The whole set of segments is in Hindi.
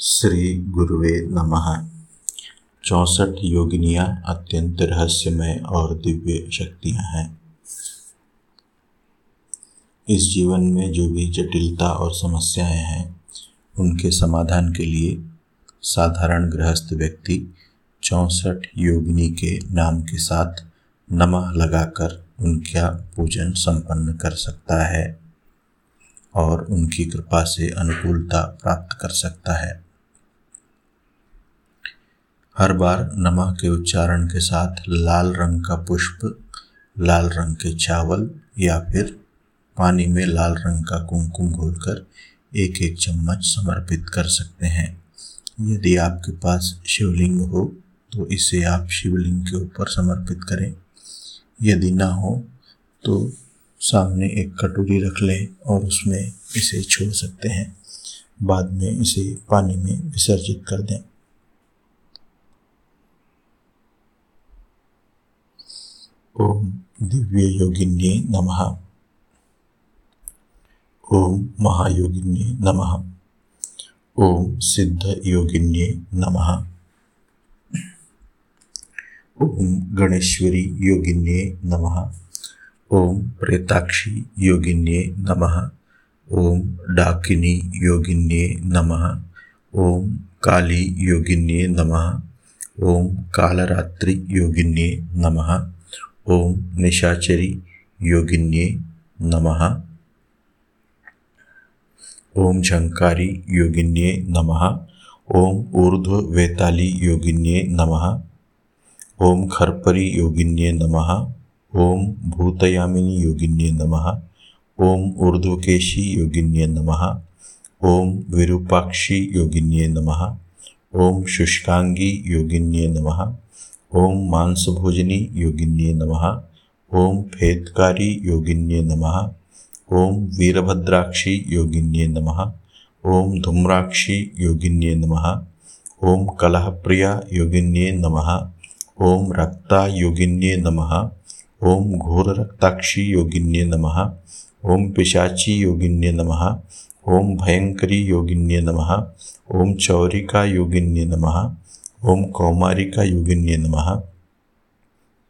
श्री गुरुवे नमः। चौंसठ योगिनियाँ अत्यंत रहस्यमय और दिव्य शक्तियाँ हैं। इस जीवन में जो भी जटिलता और समस्याएँ हैं, उनके समाधान के लिए साधारण गृहस्थ व्यक्ति चौंसठ योगिनी के नाम के साथ नमः लगाकर उनका पूजन संपन्न कर सकता है और उनकी कृपा से अनुकूलता प्राप्त कर सकता है। हर बार नमः के उच्चारण के साथ लाल रंग का पुष्प, लाल रंग के चावल या फिर पानी में लाल रंग का कुमकुम घोलकर एक एक चम्मच समर्पित कर सकते हैं। यदि आपके पास शिवलिंग हो तो इसे आप शिवलिंग के ऊपर समर्पित करें। यदि ना हो तो सामने एक कटोरी रख लें और उसमें इसे छोड़ सकते हैं। बाद में इसे पानी में विसर्जित कर दें। ओम दिव्य योगिन्ये नमः। ओम महायोगिन्ये नमः। ओम सिद्ध योगिन्ये नमः। ओम गणेश्वरी योगिन्ये नमः। ओम प्रेताक्षी योगिन्ये नमः। ओम डाकिनी योगिन्ये नमः। ओम काली योगिन्ये नमः। ओम कालरात्रि योगिन्ये नमः। ओम निशाचरी योगिन्ये नमः। ओम झंकारी योगिन्ये नमः। ओम ऊर्ध्व वेताली योगिन्ये नमः। ओम खरपरी योगिन्ये नमः। ओम भूतयामिनी योगिन्ये नमः। ओम ऊर्ध्वकेशी योगिन्ये नमः। ओम विरूपाक्षी योगिन्ये नमः। ओम शुष्कांगी योगिन्ये नमः। ओम मांसभोजनी योगिन्ये नमः ओम फेदकारी योगिन्ये नमः ओम वीरभद्राक्षी योगिन्ये नमः ओम धूम्राक्षी योगिन्ये नमः ओम कलहप्रिया योगिन्ये नमः ओम रक्ता योगिन्ये नमः ओम घोर रक्ताक्षी योगिन्ये नमः ओम पिशाची योगिन्ये नमः ओम भयंकरी योगिन्ये नमः ओम चौरिका योगिन्ये नमः ओम कौमारिका योगिन्ये नमः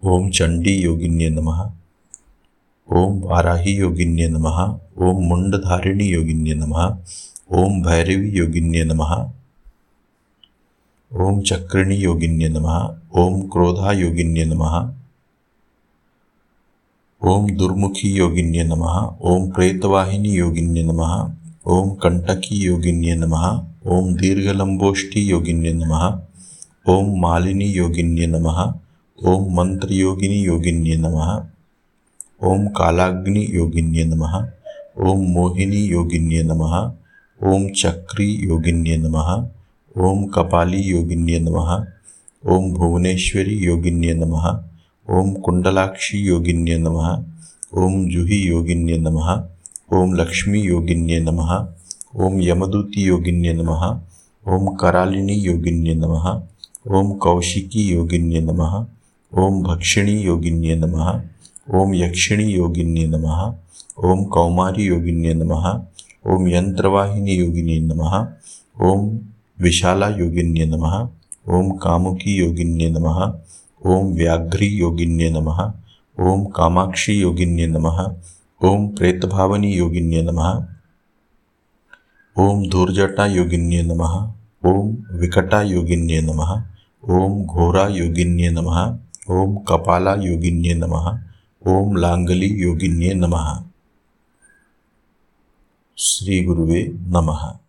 ओम चंडी योगिन्ये नमः ओम वाराही योगिन्ये नमः ओम मुंडधारिणी योगिन्ये नमः ओम भैरवी योगिन्ये नमः ओम चक्रिणी योगिन्ये नमः ओम क्रोधा योगिन्ये नमः ओम दुर्मुखी योगिन्य नमः ओम प्रेतवाहिनी योगिन्य नमः ओम कंटकी योगिन्य नमः ओम दीर्घलंबोष्ठी योगिन्य नमः ओम मालिनी योगिन्य नमः ओम मंत्र योगिनी योगिन्य नमः ओम कालाग्नि योगिन्य नमः ओम मोहिनी योगिन्य नमः ओम चक्री योगिन्य नमः ओम कपाली योगिन्य नमः ओम भुवनेश्वरी योगिन्य नमः ओम कुंडलाक्षी योगिन्य नमः ओम जूही योगिन्य नमः ओम लक्ष्मी योगिन्य नमः ओम यमदूती योगिन्य नमः ओम करालिनी योगिन्य नमः ओम कौशिकी योगिन्य नमः ओम भक्षिणी योगिन्य नमः ओम यक्षिणी योगिन्य नम ओम कौमारी योगिन्य नमः ओम यंत्रवाहिनी योगिनी नमः ओम विशाला योगिन्य नम ओम कामुकी योगिन्य नमः ओम व्याघ्री योगिन्य नमः ओम कामाक्षी योगिन्य नम ओम प्रेतभावनी योगिन्य नमः ओम धूर्जटा योगिन्य नमः ओम विकटा योगिन्य नमः ओम घोरा योगिन्य नमः, ओम कपाला योगिन्य नमः, ओम लांगली योगिन्य नमः। श्री गुरुवे नमः।